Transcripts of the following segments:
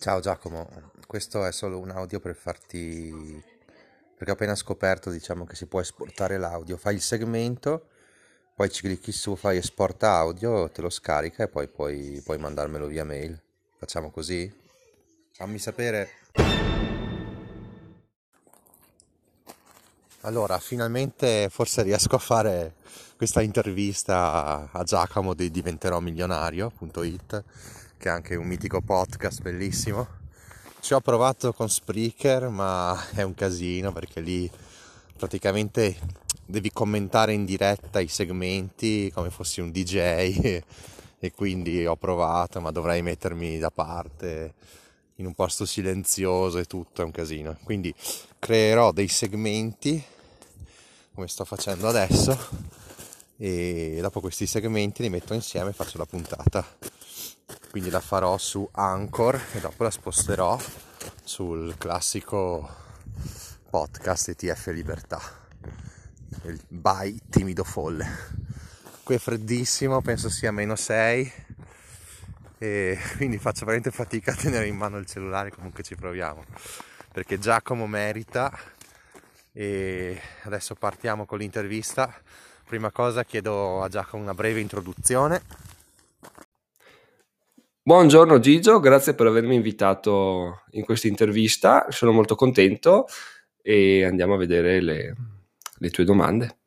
Ciao Giacomo, questo è solo un audio per farti... perché ho appena scoperto, diciamo, che si può esportare l'audio. Fai il segmento, poi ci clicchi su, fai esporta audio, te lo scarica e poi puoi, puoi mandarmelo via mail. Facciamo così? Fammi sapere. Allora, finalmente forse riesco a fare questa intervista a Giacomo di diventerò milionario.it che è anche un mitico podcast bellissimo. Ci ho provato con Spreaker, ma è un casino perché lì praticamente devi commentare in diretta i segmenti come fossi un DJ e quindi ho provato, ma dovrei mettermi da parte in un posto silenzioso e tutto, è un casino. Quindi creerò dei segmenti come sto facendo adesso e dopo questi segmenti li metto insieme e faccio la puntata quindi la farò su Anchor e dopo la sposterò sul classico podcast ETF Libertà. Il by Timido Folle. Qui è freddissimo penso sia meno 6 e quindi faccio veramente fatica a tenere in mano il cellulare comunque ci proviamo perché Giacomo merita. E adesso partiamo con l'intervista. Prima cosa chiedo a Giacomo una breve introduzione Buongiorno Gigio, grazie per avermi invitato in questa intervista, sono molto contento e andiamo a vedere le, le tue domande.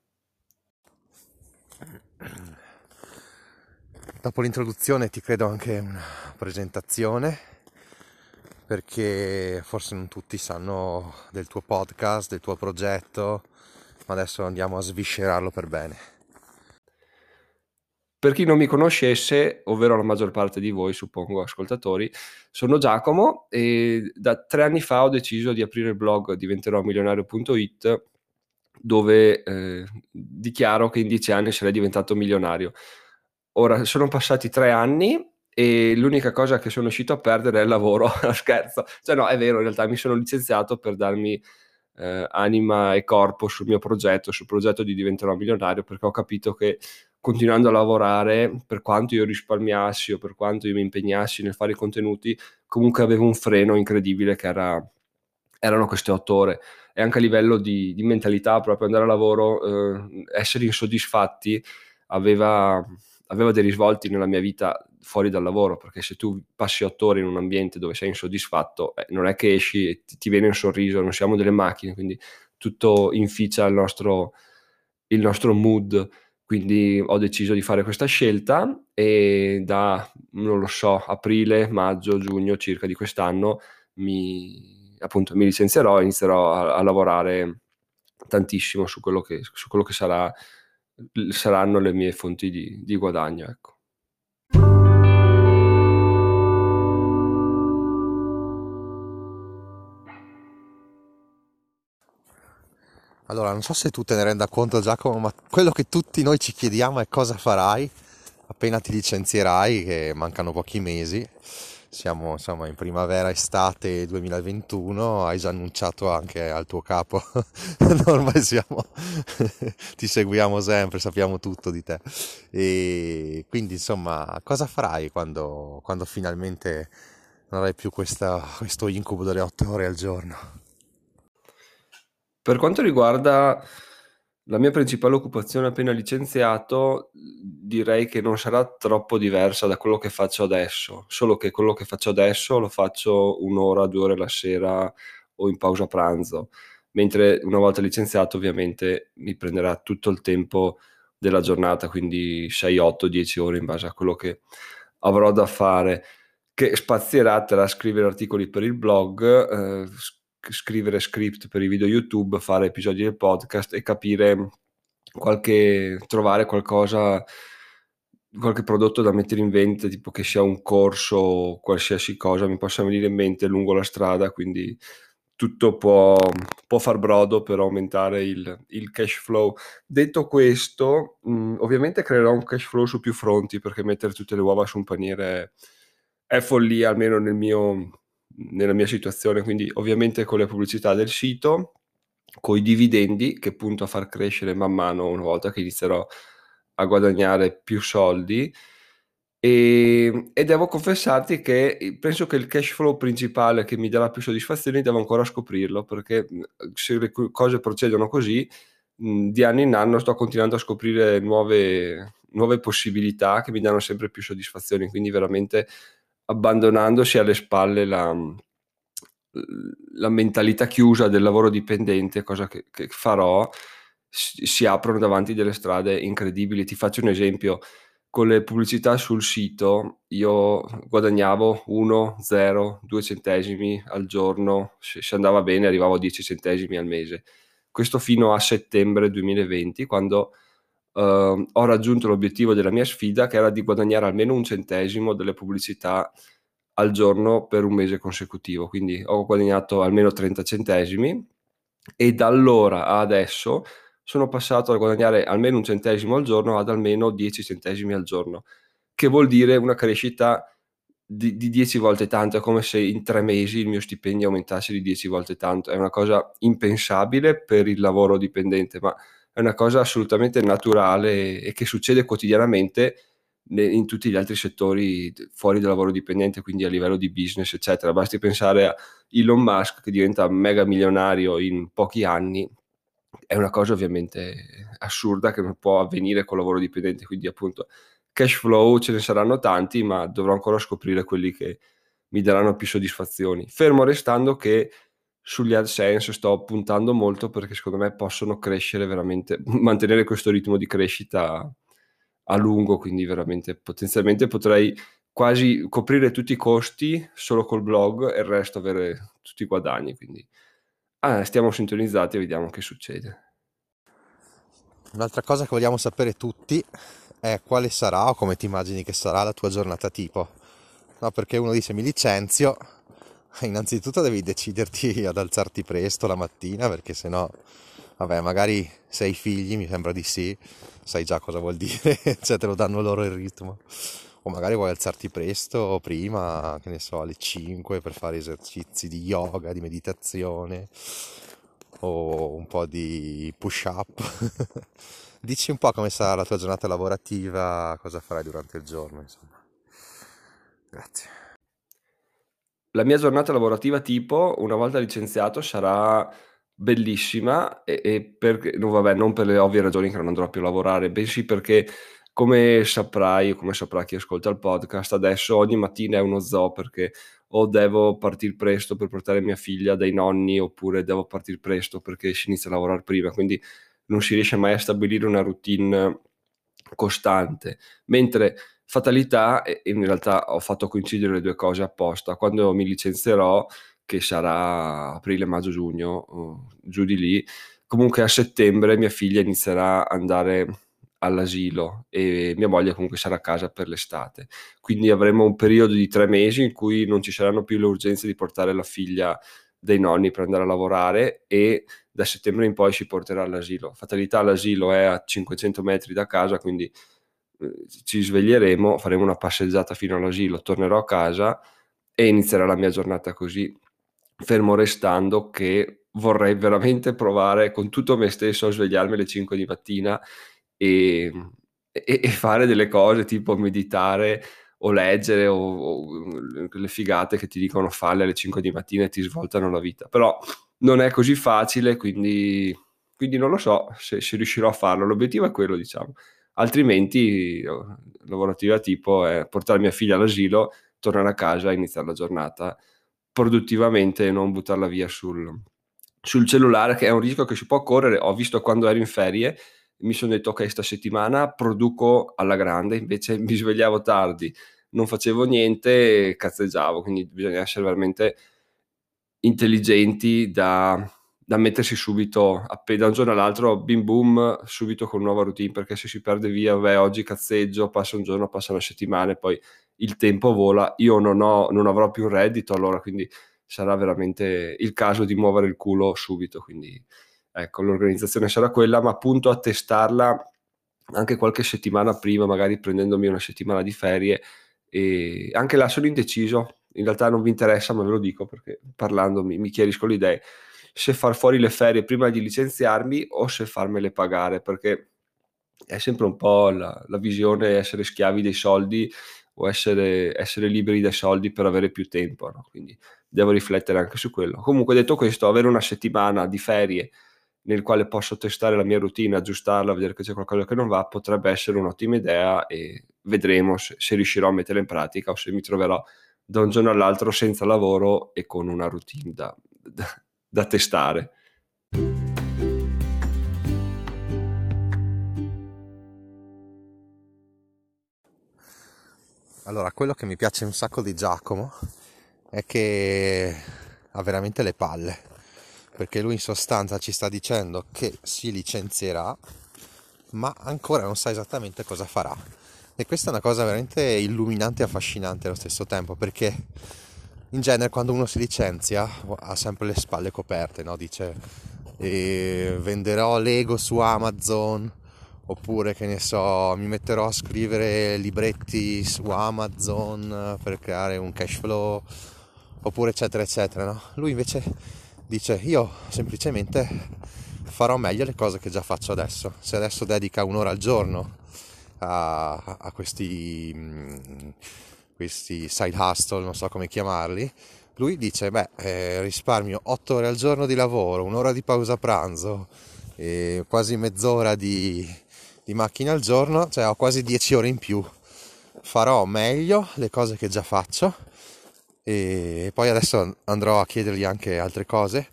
Dopo l'introduzione ti credo anche una presentazione perché forse non tutti sanno del tuo podcast, del tuo progetto, ma adesso andiamo a sviscerarlo per bene. Per chi non mi conoscesse, ovvero la maggior parte di voi, suppongo, ascoltatori, sono Giacomo e da tre anni fa ho deciso di aprire il blog diventerò-milionario.it dove eh, dichiaro che in dieci anni sarei diventato milionario. Ora sono passati tre anni e l'unica cosa che sono uscito a perdere è il lavoro, scherzo. Cioè no, è vero, in realtà mi sono licenziato per darmi eh, anima e corpo sul mio progetto, sul progetto di diventerò milionario, perché ho capito che continuando a lavorare, per quanto io risparmiassi o per quanto io mi impegnassi nel fare i contenuti, comunque avevo un freno incredibile che era, erano queste otto ore. E anche a livello di, di mentalità, proprio andare a lavoro, eh, essere insoddisfatti, aveva, aveva dei risvolti nella mia vita fuori dal lavoro, perché se tu passi otto ore in un ambiente dove sei insoddisfatto, eh, non è che esci e ti, ti, viene un sorriso, non siamo delle macchine, quindi tutto inficia il nostro, il nostro mood quindi ho deciso di fare questa scelta e da, non lo so, aprile, maggio, giugno circa di quest'anno mi, appunto, mi licenzierò e inizierò a, a lavorare tantissimo su quello che, su quello che sarà, saranno le mie fonti di, di guadagno. Ecco. Allora, non so se tu te ne renda conto Giacomo, ma quello che tutti noi ci chiediamo è cosa farai appena ti licenzierai, che mancano pochi mesi. Siamo insomma in primavera, estate 2021, hai già annunciato anche al tuo capo, ormai siamo, ti seguiamo sempre, sappiamo tutto di te. E quindi insomma, cosa farai quando, quando finalmente non avrai più questa, questo incubo delle otto ore al giorno? Per quanto riguarda la mia principale occupazione appena licenziato, direi che non sarà troppo diversa da quello che faccio adesso, solo che quello che faccio adesso lo faccio un'ora, due ore la sera o in pausa pranzo, mentre una volta licenziato ovviamente mi prenderà tutto il tempo della giornata, quindi 6, 8, 10 ore in base a quello che avrò da fare, che spazierà tra scrivere articoli per il blog, eh, scrivere script per i video YouTube, fare episodi del podcast e capire qualche, trovare qualcosa, qualche prodotto da mettere in vendita, tipo che sia un corso o qualsiasi cosa mi possa venire in mente lungo la strada, quindi tutto può, può far brodo per aumentare il, il cash flow. Detto questo, mh, ovviamente creerò un cash flow su più fronti perché mettere tutte le uova su un paniere è follia, almeno nel mio, nella mia situazione, quindi ovviamente con le pubblicità del sito, con i dividendi che punto a far crescere man mano una volta che inizierò a guadagnare più soldi. E, e, devo confessarti che penso che il cash flow principale che mi darà più soddisfazioni devo ancora scoprirlo perché se le cose procedono così di anno in anno sto continuando a scoprire nuove, nuove possibilità che mi danno sempre più soddisfazioni quindi veramente abbandonandosi alle spalle la, la mentalità chiusa del lavoro dipendente cosa che, che farò si, si aprono davanti delle strade incredibili. Ti faccio un esempio. Con le pubblicità sul sito io guadagnavo 1, 0, 2 centesimi al giorno, se, se andava bene arrivavo a 10 centesimi al mese. Questo fino a settembre 2020, quando uh, ho raggiunto l'obiettivo della mia sfida, che era di guadagnare almeno un centesimo delle pubblicità al giorno per un mese consecutivo. Quindi ho guadagnato almeno 30 centesimi e da allora a adesso sono passato a guadagnare almeno un centesimo al giorno ad almeno 10 centesimi al giorno, che vuol dire una crescita di, di 10 volte tanto, è come se in tre mesi il mio stipendio aumentasse di 10 volte tanto, è una cosa impensabile per il lavoro dipendente, ma è una cosa assolutamente naturale e che succede quotidianamente in tutti gli altri settori fuori dal lavoro dipendente, quindi a livello di business, eccetera. Basti pensare a Elon Musk che diventa mega milionario in pochi anni è una cosa ovviamente assurda che non può avvenire col lavoro dipendente, quindi appunto cash flow ce ne saranno tanti, ma dovrò ancora scoprire quelli che mi daranno più soddisfazioni. Fermo restando che sugli AdSense sto puntando molto perché secondo me possono crescere veramente, mantenere questo ritmo di crescita a lungo, quindi veramente potenzialmente potrei quasi coprire tutti i costi solo col blog e il resto avere tutti i guadagni, quindi Ah, stiamo sintonizzati e vediamo che succede. Un'altra cosa che vogliamo sapere tutti è quale sarà o come ti immagini che sarà la tua giornata tipo. No, perché uno dice mi licenzio, innanzitutto devi deciderti ad alzarti presto la mattina perché sennò, vabbè, magari se hai figli, mi sembra di sì, sai già cosa vuol dire, cioè te lo danno loro il ritmo o magari vuoi alzarti presto prima, che ne so, alle 5 per fare esercizi di yoga, di meditazione o un po' di push up. Dici un po' come sarà la tua giornata lavorativa, cosa farai durante il giorno, insomma. Grazie. La mia giornata lavorativa tipo, una volta licenziato, sarà bellissima e, e perché, no, vabbè, non per le ovvie ragioni che non andrò più a lavorare, bensì perché come saprai, come saprà chi ascolta il podcast, adesso ogni mattina è uno zoo perché o devo partire presto per portare mia figlia dai nonni oppure devo partire presto perché si inizia a lavorare prima, quindi non si riesce mai a stabilire una routine costante. Mentre fatalità, e in realtà ho fatto coincidere le due cose apposta, quando mi licenzierò, che sarà aprile, maggio, giugno, giù di lì, comunque a settembre mia figlia inizierà ad andare all'asilo e mia moglie comunque sarà a casa per l'estate. Quindi avremo un periodo di tre mesi in cui non ci saranno più le urgenze di portare la figlia dei nonni per andare a lavorare e da settembre in poi si porterà all'asilo. Fatalità l'asilo è a 500 metri da casa, quindi ci sveglieremo, faremo una passeggiata fino all'asilo, tornerò a casa e inizierà la mia giornata così, fermo restando che vorrei veramente provare con tutto me stesso a svegliarmi alle 5 di mattina e, e, e fare delle cose tipo meditare o leggere o, o, le figate che ti dicono falle alle 5 di mattina e ti svoltano la vita. Però non è così facile, quindi, quindi non lo so se, se, riuscirò a farlo. L'obiettivo è quello, diciamo. Altrimenti, lavorativa tipo è portare mia figlia all'asilo, tornare a casa e iniziare la giornata produttivamente e non buttarla via sul, sul cellulare, che è un rischio che si può correre. Ho visto quando ero in ferie mi sono detto ok, sta settimana produco alla grande, invece mi svegliavo tardi, non facevo niente e cazzeggiavo, quindi bisogna essere veramente intelligenti da, da mettersi subito, da un giorno all'altro, bim boom, subito con nuova routine, perché se si perde via, beh, oggi cazzeggio, passa un giorno, passa una settimana e poi il tempo vola, io non, ho, non avrò più un reddito, allora quindi sarà veramente il caso di muovere il culo subito, quindi ecco, l'organizzazione sarà quella, ma appunto a testarla anche qualche settimana prima, magari prendendomi una settimana di ferie e anche là sono indeciso, in realtà non vi interessa, ma ve lo dico perché parlando mi chiarisco le idee, se far fuori le ferie prima di licenziarmi o se farmele pagare, perché è sempre un po' la, la visione essere schiavi dei soldi o essere, essere liberi dai soldi per avere più tempo, no? quindi devo riflettere anche su quello. Comunque detto questo, avere una settimana di ferie nel quale posso testare la mia routine, aggiustarla, vedere che c'è qualcosa che non va, potrebbe essere un'ottima idea e vedremo se, se riuscirò a metterla in pratica o se mi troverò da un giorno all'altro senza lavoro e con una routine da, da, da testare. Allora, quello che mi piace un sacco di Giacomo è che ha veramente le palle, perché lui in sostanza ci sta dicendo che si licenzierà, ma ancora non sa esattamente cosa farà. E questa è una cosa veramente illuminante e affascinante allo stesso tempo, perché in genere quando uno si licenzia ha sempre le spalle coperte, no? Dice eh, venderò Lego su Amazon, oppure che ne so, mi metterò a scrivere libretti su Amazon per creare un cash flow, oppure eccetera eccetera. No? Lui invece dice io semplicemente farò meglio le cose che già faccio adesso. Se adesso dedica un'ora al giorno a, a questi, questi side hustle, non so come chiamarli, lui dice beh eh, risparmio 8 ore al giorno di lavoro, un'ora di pausa pranzo, e quasi mezz'ora di, di macchina al giorno, cioè ho quasi 10 ore in più. Farò meglio le cose che già faccio e poi adesso andrò a chiedergli anche altre cose.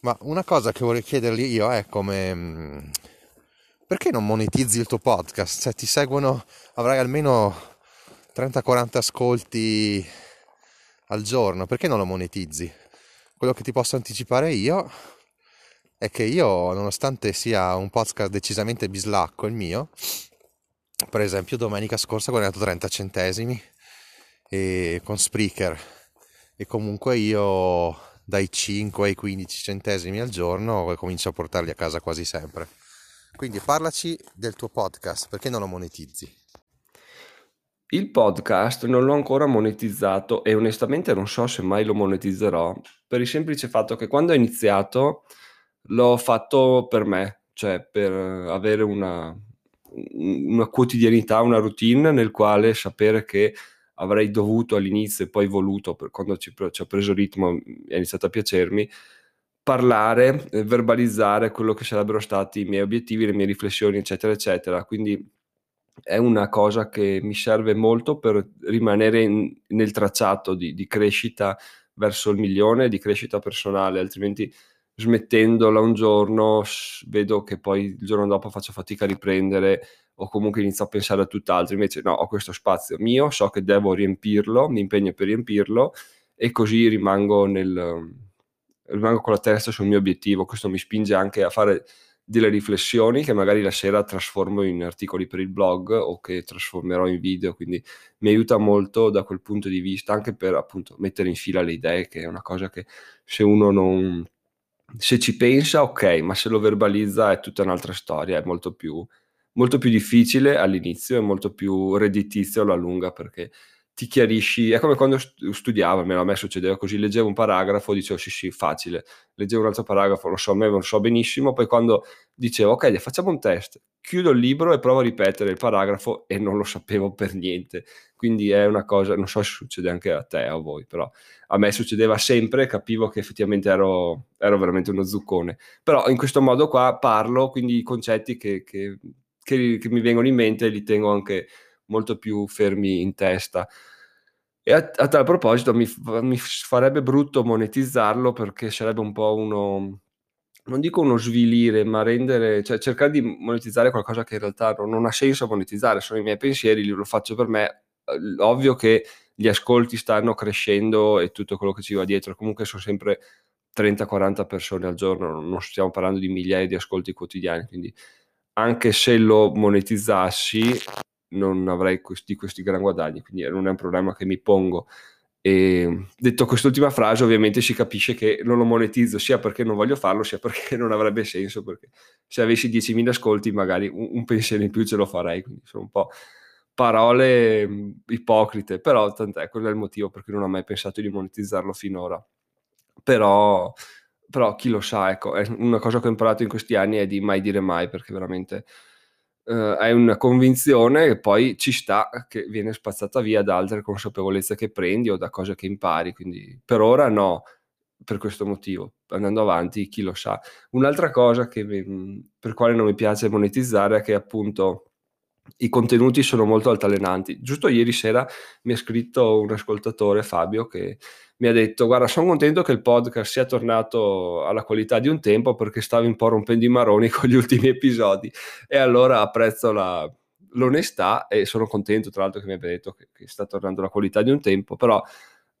Ma una cosa che vorrei chiedergli io è come mm, perché non monetizzi il tuo podcast? Cioè ti seguono, avrai almeno 30-40 ascolti al giorno, perché non lo monetizzi? Quello che ti posso anticipare io è che io, nonostante sia un podcast decisamente bislacco il mio, per esempio domenica scorsa ho guadagnato 30 centesimi e con Spreaker e comunque io dai 5 ai 15 centesimi al giorno comincio a portarli a casa quasi sempre. Quindi parlaci del tuo podcast, perché non lo monetizzi? Il podcast non l'ho ancora monetizzato e onestamente non so se mai lo monetizzerò, per il semplice fatto che quando ho iniziato l'ho fatto per me, cioè per avere una, una quotidianità, una routine nel quale sapere che avrei dovuto all'inizio e poi voluto, quando ci, ci ho preso ritmo è iniziato a piacermi, parlare, verbalizzare quello che sarebbero stati i miei obiettivi, le mie riflessioni, eccetera, eccetera. Quindi è una cosa che mi serve molto per rimanere in, nel tracciato di, di, crescita verso il milione, di crescita personale, altrimenti smettendola un giorno vedo che poi il giorno dopo faccio fatica a riprendere o comunque inizio a pensare a tutt'altro, invece no, ho questo spazio mio, so che devo riempirlo, mi impegno per riempirlo e così rimango, nel, rimango con la testa sul mio obiettivo, questo mi spinge anche a fare delle riflessioni che magari la sera trasformo in articoli per il blog o che trasformerò in video, quindi mi aiuta molto da quel punto di vista, anche per appunto mettere in fila le idee, che è una cosa che se uno non se ci pensa, ok, ma se lo verbalizza è tutta un'altra storia, è molto più, molto più difficile all'inizio, è molto più redditizio alla lunga perché ti chiarisci, è come quando studiavo, almeno a me succedeva così, leggevo un paragrafo, dicevo sì sì, facile, leggevo un altro paragrafo, lo so, a me lo so benissimo, poi quando dicevo ok, facciamo un test, chiudo il libro e provo a ripetere il paragrafo e non lo sapevo per niente, quindi è una cosa, non so se succede anche a te o a voi, però a me succedeva sempre, capivo che effettivamente ero, ero veramente uno zuccone, però in questo modo qua parlo, quindi i concetti che, che, che, che mi vengono in mente li tengo anche molto più fermi in testa. E a, a tal proposito mi, mi, farebbe brutto monetizzarlo perché sarebbe un po' uno, non dico uno svilire, ma rendere, cioè cercare di monetizzare qualcosa che in realtà non, non ha senso monetizzare, sono i miei pensieri, lo faccio per me. Ovvio che gli ascolti stanno crescendo e tutto quello che ci va dietro, comunque sono sempre 30-40 persone al giorno, non stiamo parlando di migliaia di ascolti quotidiani, quindi anche se lo monetizzassi non avrei questi, questi gran guadagni, quindi non è un problema che mi pongo. E detto quest'ultima frase, ovviamente si capisce che non lo monetizzo sia perché non voglio farlo, sia perché non avrebbe senso. Perché se avessi 10.000 ascolti, magari un, un pensiero in più ce lo farei. Quindi sono un po' parole mm, ipocrite, però tant'è, quello è il motivo per cui non ho mai pensato di monetizzarlo finora. Però, però chi lo sa, ecco, una cosa che ho imparato in questi anni è di mai dire mai, perché veramente eh, hai una convinzione e poi ci sta che viene spazzata via da altre consapevolezze che prendi o da cose che impari. Quindi per ora no, per questo motivo. Andando avanti, chi lo sa. Un'altra cosa che, per quale non mi piace monetizzare è che appunto i contenuti sono molto altalenanti. Giusto ieri sera mi ha scritto un ascoltatore, Fabio, che mi ha detto guarda sono contento che il podcast sia tornato alla qualità di un tempo perché stavo un po' rompendo i maroni con gli ultimi episodi. E allora apprezzo la, l'onestà e sono contento tra l'altro che mi abbia detto che, che sta tornando alla qualità di un tempo. Però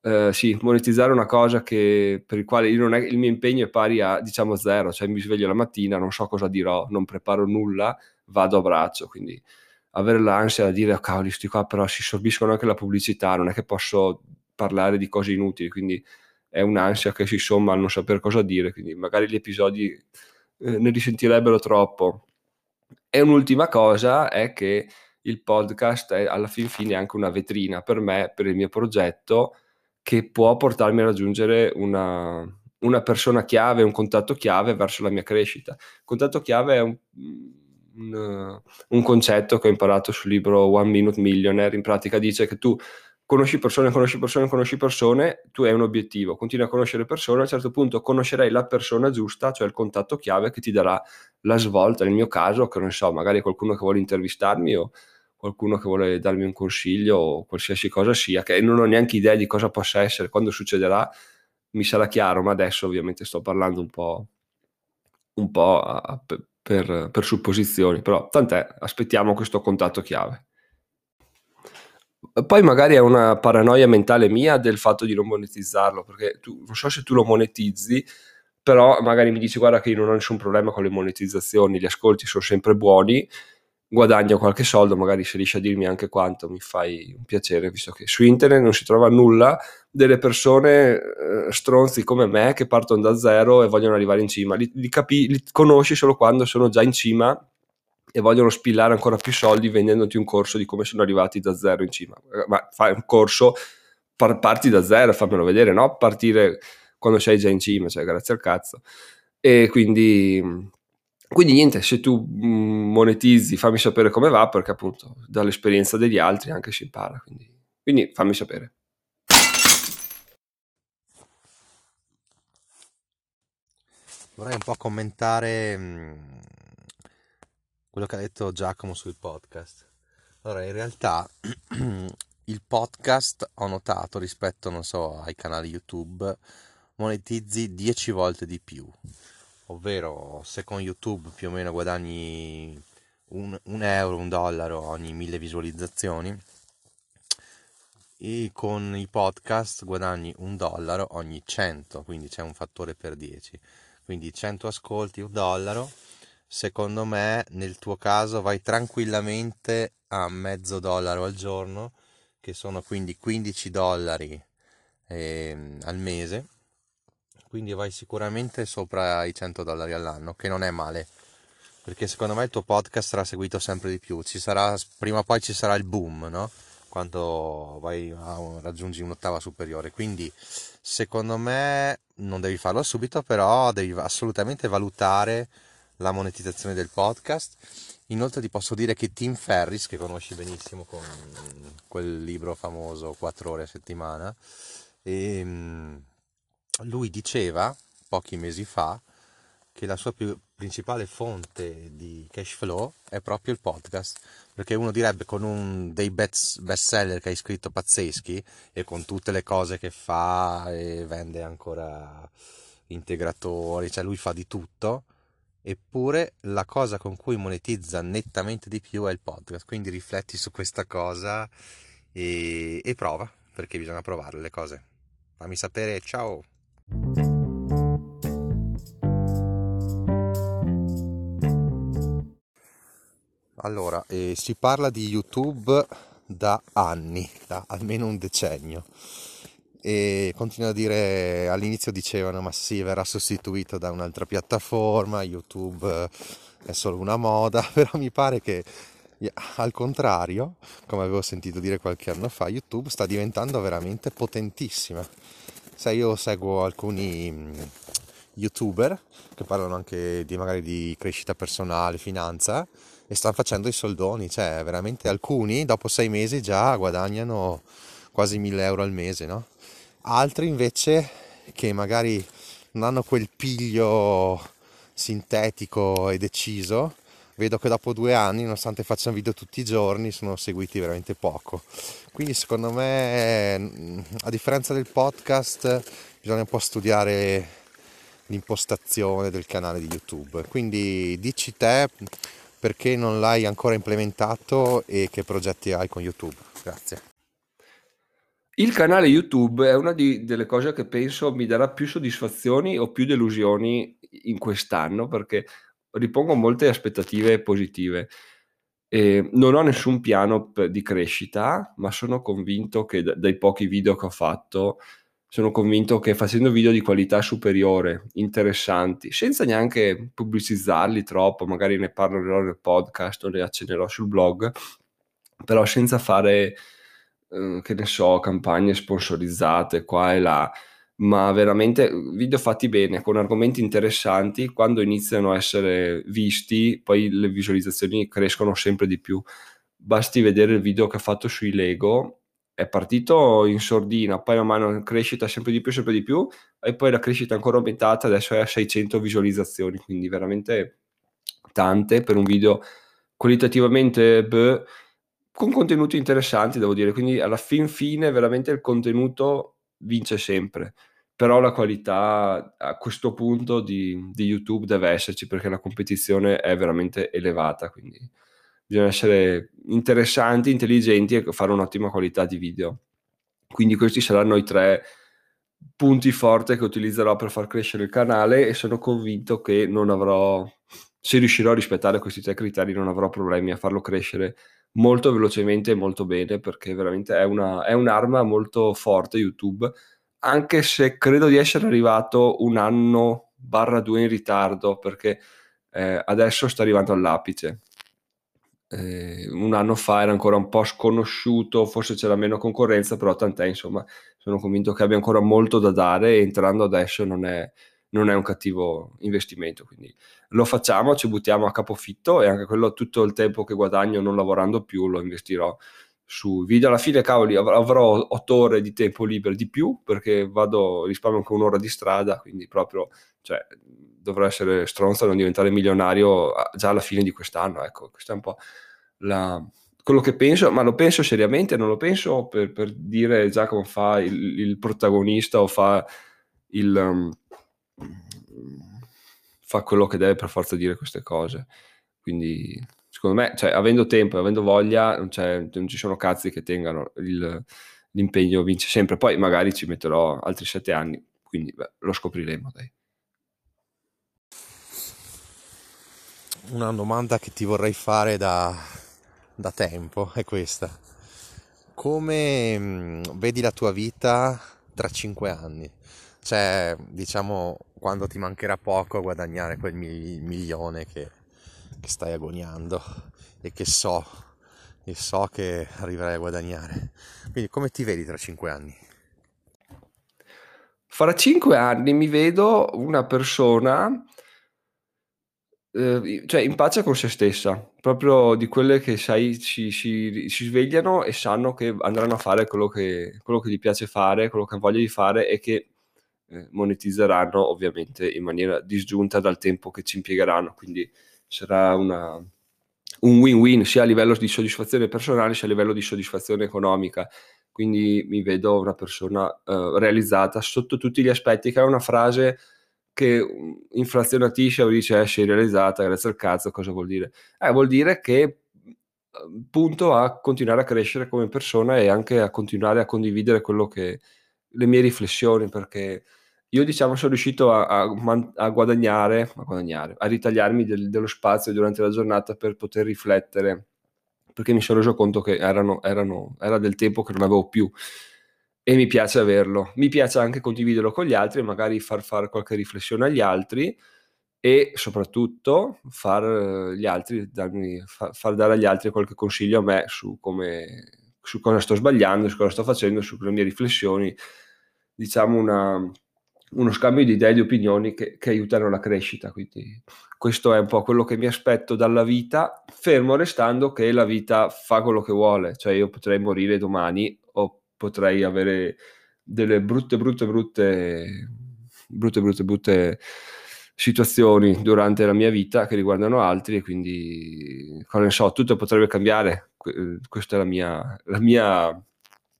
eh, sì, monetizzare una cosa che, per il quale è, il mio impegno è pari a diciamo zero, cioè mi sveglio la mattina, non so cosa dirò, non preparo nulla, vado a braccio, quindi avere l'ansia da dire oh, cavoli, sti qua però si sorbiscono anche la pubblicità, non è che posso parlare di cose inutili, quindi è un'ansia che si somma a non sapere cosa dire, quindi magari gli episodi eh, ne risentirebbero troppo. E un'ultima cosa è che il podcast è alla fin fine anche una vetrina per me, per il mio progetto, che può portarmi a raggiungere una, una persona chiave, un contatto chiave verso la mia crescita. Il contatto chiave è un, un, un concetto che ho imparato sul libro One Minute Millionaire, in pratica dice che tu conosci persone, conosci persone, conosci persone, tu hai un obiettivo, continui a conoscere persone, a un certo punto conoscerai la persona giusta, cioè il contatto chiave che ti darà la svolta. Nel mio caso, che non so, magari qualcuno che vuole intervistarmi o qualcuno che vuole darmi un consiglio o qualsiasi cosa sia, che non ho neanche idea di cosa possa essere, quando succederà mi sarà chiaro, ma adesso ovviamente sto parlando un po', un po a, per, per supposizioni, però tant'è, aspettiamo questo contatto chiave. Poi magari è una paranoia mentale mia del fatto di non monetizzarlo, perché tu, non so se tu lo monetizzi, però magari mi dici guarda che io non ho nessun problema con le monetizzazioni, gli ascolti sono sempre buoni, guadagno qualche soldo, magari se riesci a dirmi anche quanto mi fai un piacere, visto che su internet non si trova nulla delle persone eh, stronzi come me che partono da zero e vogliono arrivare in cima, li, li, capi, li conosci solo quando sono già in cima e vogliono spillare ancora più soldi vendendoti un corso di come sono arrivati da zero in cima. Ma fai un corso, parti da zero, fammelo vedere, no? Partire quando sei già in cima, cioè grazie al cazzo. E quindi, quindi niente, se tu mm, monetizzi fammi sapere come va, perché appunto dall'esperienza degli altri anche si impara. Quindi, quindi fammi sapere. Vorrei un po' commentare mm, quello che ha detto Giacomo sul podcast. Allora, in realtà il podcast ho notato rispetto, non so, ai canali YouTube, monetizzi 10 volte di più. Ovvero, se con YouTube più o meno guadagni un, un euro, un dollaro ogni mille visualizzazioni, e con i podcast guadagni un dollaro ogni 100, quindi c'è un fattore per 10. Quindi 100 ascolti, un dollaro. Secondo me nel tuo caso vai tranquillamente a mezzo dollaro al giorno, che sono quindi 15 dollari eh, al mese, quindi vai sicuramente sopra i 100 dollari all'anno, che non è male, perché secondo me il tuo podcast sarà seguito sempre di più, sarà, prima o poi ci sarà il boom, no? Quando vai a, raggiungi un'ottava superiore, quindi secondo me non devi farlo subito, però devi assolutamente valutare la monetizzazione del podcast. Inoltre ti posso dire che Tim Ferris, che conosci benissimo con quel libro famoso 4 ore a settimana, e, ehm, lui diceva pochi mesi fa che la sua più principale fonte di cash flow è proprio il podcast perché uno direbbe con un dei best, seller che hai scritto pazzeschi e con tutte le cose che fa e vende ancora integratori cioè lui fa di tutto eppure la cosa con cui monetizza nettamente di più è il podcast, quindi rifletti su questa cosa e, e prova, perché bisogna provare le cose. Fammi sapere, ciao! Allora, eh, si parla di YouTube da anni, da almeno un decennio. E continuo a dire all'inizio dicevano ma sì verrà sostituito da un'altra piattaforma youtube eh, è solo una moda però mi pare che al contrario come avevo sentito dire qualche anno fa youtube sta diventando veramente potentissima. Sai io seguo alcuni youtuber che parlano anche di magari di crescita personale finanza e stanno facendo i soldoni, cioè veramente alcuni dopo sei mesi già guadagnano quasi 1000 euro al mese, no? Altri invece che magari non hanno quel piglio sintetico e deciso, vedo che dopo due anni, nonostante facciano video tutti i giorni, sono seguiti veramente poco. Quindi secondo me, a differenza del podcast, bisogna un po' studiare l'impostazione del canale di YouTube. Quindi dici te perché non l'hai ancora implementato e che progetti hai con YouTube. Grazie. Il canale YouTube è una di, delle cose che penso mi darà più soddisfazioni o più delusioni in quest'anno perché ripongo molte aspettative positive. E non ho nessun piano di crescita, ma sono convinto che dai pochi video che ho fatto sono convinto che facendo video di qualità superiore, interessanti, senza neanche pubblicizzarli troppo, magari ne parlerò nel podcast o ne accennerò sul blog, però senza fare, eh, che ne so, campagne sponsorizzate qua e là, ma veramente video fatti bene, con argomenti interessanti, quando iniziano a essere visti, poi le visualizzazioni crescono sempre di più. Basti vedere il video che ha fatto sui Lego è partito in sordina, poi man mano crescita sempre di più, sempre di più, e poi la crescita ancora aumentata, adesso è a 600 visualizzazioni, quindi veramente tante per un video qualitativamente beh, con contenuti interessanti, devo dire, quindi alla fin fine veramente il contenuto vince sempre, però la qualità a questo punto di, di YouTube deve esserci perché la competizione è veramente elevata, quindi bisogna essere interessanti, intelligenti e fare un'ottima qualità di video. Quindi questi saranno i tre punti forti che utilizzerò per far crescere il canale e sono convinto che non avrò, se riuscirò a rispettare questi tre criteri, non avrò problemi a farlo crescere molto velocemente e molto bene perché veramente è, una, è un'arma molto forte YouTube anche se credo di essere arrivato un anno barra due in ritardo perché eh, adesso sto arrivando all'apice eh, un anno fa era ancora un po' sconosciuto, forse c'era meno concorrenza, però tant'è, insomma, sono convinto che abbia ancora molto da dare e entrando adesso non è, non è un cattivo investimento, quindi lo facciamo, ci buttiamo a capofitto e anche quello tutto il tempo che guadagno non lavorando più lo investirò su video. Alla fine, cavoli, avrò otto ore di tempo libero di più perché vado, risparmio anche un'ora di strada, quindi proprio, cioè, dovrò essere stronzo e non diventare milionario già alla fine di quest'anno. Ecco, questo è un po' la, quello che penso, ma lo penso seriamente, non lo penso per, per dire Giacomo fa il, il, protagonista o fa il... Um, fa quello che deve per forza dire queste cose. Quindi, secondo me, cioè, avendo tempo e avendo voglia, non, non, ci sono cazzi che tengano il, l'impegno vince sempre. Poi magari ci metterò altri sette anni, quindi beh, lo scopriremo. Dai. Una domanda che ti vorrei fare da, da tempo è questa. Come mm, vedi la tua vita tra cinque anni? Cioè, diciamo, quando ti mancherà poco a guadagnare quel milione che, che stai agoniando e che so, e so che arriverai a guadagnare. Quindi come ti vedi tra cinque anni? Fra cinque anni mi vedo una persona eh, cioè in pace con se stessa, proprio di quelle che sai si, si, si, svegliano e sanno che andranno a fare quello che, quello che gli piace fare, quello che ha voglia di fare e che eh, monetizzeranno ovviamente in maniera disgiunta dal tempo che ci impiegheranno, quindi sarà una, un win-win sia a livello di soddisfazione personale sia a livello di soddisfazione economica. Quindi mi vedo una persona eh, realizzata sotto tutti gli aspetti, che è una frase che inflazionatisce o dice eh, sei realizzata, grazie al cazzo, cosa vuol dire? Eh, vuol dire che punto a continuare a crescere come persona e anche a continuare a condividere quello che le mie riflessioni perché io diciamo sono riuscito a, a, a guadagnare, a guadagnare, a ritagliarmi del, dello spazio durante la giornata per poter riflettere perché mi sono reso conto che erano, erano, era del tempo che non avevo più e mi piace averlo. Mi piace anche condividerlo con gli altri e magari far fare qualche riflessione agli altri e soprattutto far, gli altri, darmi, far, far dare agli altri qualche consiglio a me su, come, su cosa sto sbagliando, su cosa sto facendo, sulle mie riflessioni. Diciamo una, uno scambio di idee e di opinioni che, che aiutano la crescita. Quindi questo è un po' quello che mi aspetto dalla vita, fermo restando che la vita fa quello che vuole, cioè io potrei morire domani potrei avere delle brutte, brutte, brutte, brutte, brutte, brutte situazioni durante la mia vita che riguardano altri e quindi, cosa ne so, tutto potrebbe cambiare. Questa è la mia, la mia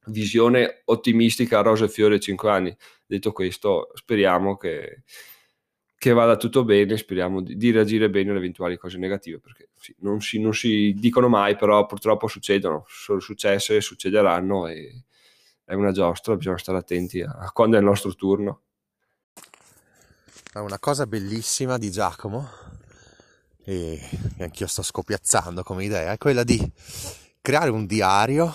visione ottimistica a rosa e fiore 5 anni. Detto questo, speriamo che, che vada tutto bene, speriamo di, di, reagire bene alle eventuali cose negative, perché sì, non, si, non, si, dicono mai, però purtroppo succedono, sono successe, succederanno e è una giostra, bisogna stare attenti a, quando è il nostro turno. Una cosa bellissima di Giacomo, e anch'io sto scopiazzando come idea, è quella di creare un diario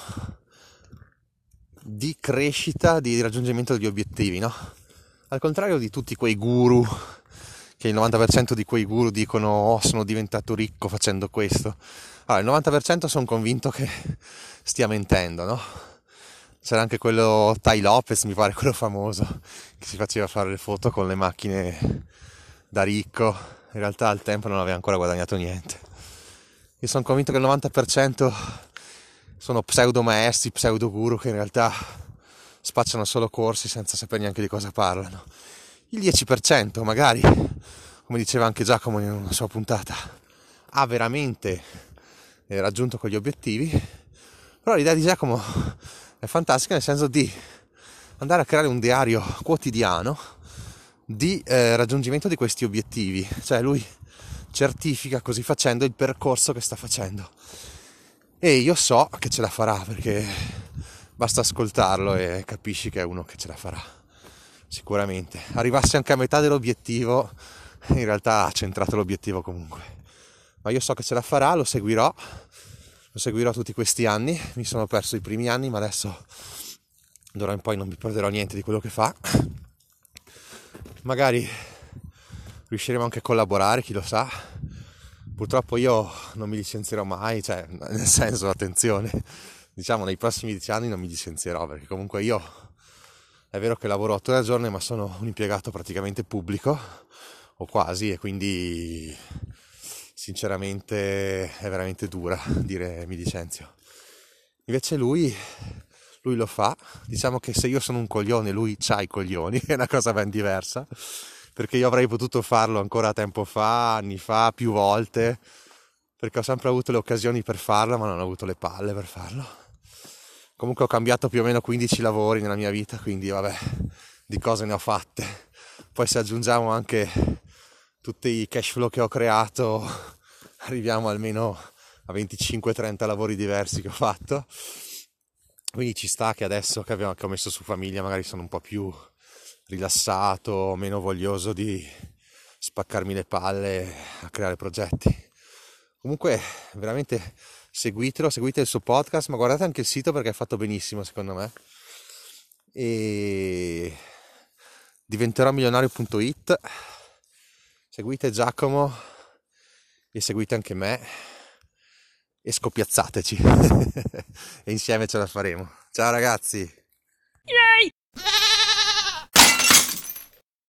di crescita, di raggiungimento degli obiettivi, no? Al contrario di tutti quei guru, che il 90% di quei guru dicono oh, sono diventato ricco facendo questo. Allora, il 90% sono convinto che stia mentendo, no? C'era anche quello Tai Lopez, mi pare quello famoso, che si faceva fare le foto con le macchine da ricco. In realtà al tempo non aveva ancora guadagnato niente. Io sono convinto che il 90% sono pseudo maestri, pseudo guru che in realtà spacciano solo corsi senza sapere neanche di cosa parlano. Il 10% magari, come diceva anche Giacomo in una sua puntata, ha veramente raggiunto quegli obiettivi, però l'idea di Giacomo è fantastica nel senso di andare a creare un diario quotidiano di eh, raggiungimento di questi obiettivi, cioè lui certifica così facendo il percorso che sta facendo e io so che ce la farà perché basta ascoltarlo e capisci che è uno che ce la farà. Sicuramente. Arrivassi anche a metà dell'obiettivo, in realtà ha centrato l'obiettivo comunque. Ma io so che ce la farà, lo seguirò. Lo seguirò tutti questi anni. Mi sono perso i primi anni, ma adesso d'ora in poi non mi perderò niente di quello che fa. Magari riusciremo anche a collaborare, chi lo sa Purtroppo io non mi licenzierò mai, cioè nel senso, attenzione, diciamo nei prossimi dieci anni non mi licenzierò perché comunque io è vero che lavoro otto ore al giorno ma sono un impiegato praticamente pubblico o quasi e quindi sinceramente è veramente dura dire mi licenzio. Invece lui, lui lo fa, diciamo che se io sono un coglione lui c'ha i coglioni, è una cosa ben diversa perché io avrei potuto farlo ancora tempo fa, anni fa, più volte, perché ho sempre avuto le occasioni per farlo, ma non ho avuto le palle per farlo. Comunque ho cambiato più o meno 15 lavori nella mia vita, quindi vabbè, di cose ne ho fatte. Poi se aggiungiamo anche tutti i cash flow che ho creato, arriviamo almeno a 25-30 lavori diversi che ho fatto. Quindi ci sta che adesso che, abbiamo, che ho messo su famiglia magari sono un po' più rilassato, meno voglioso di spaccarmi le palle a creare progetti. Comunque, veramente seguitelo, seguite il suo podcast, ma guardate anche il sito perché è fatto benissimo secondo me. E diventerò milionario.it. Seguite Giacomo e seguite anche me e scoppiazzateci e insieme ce la faremo. Ciao ragazzi!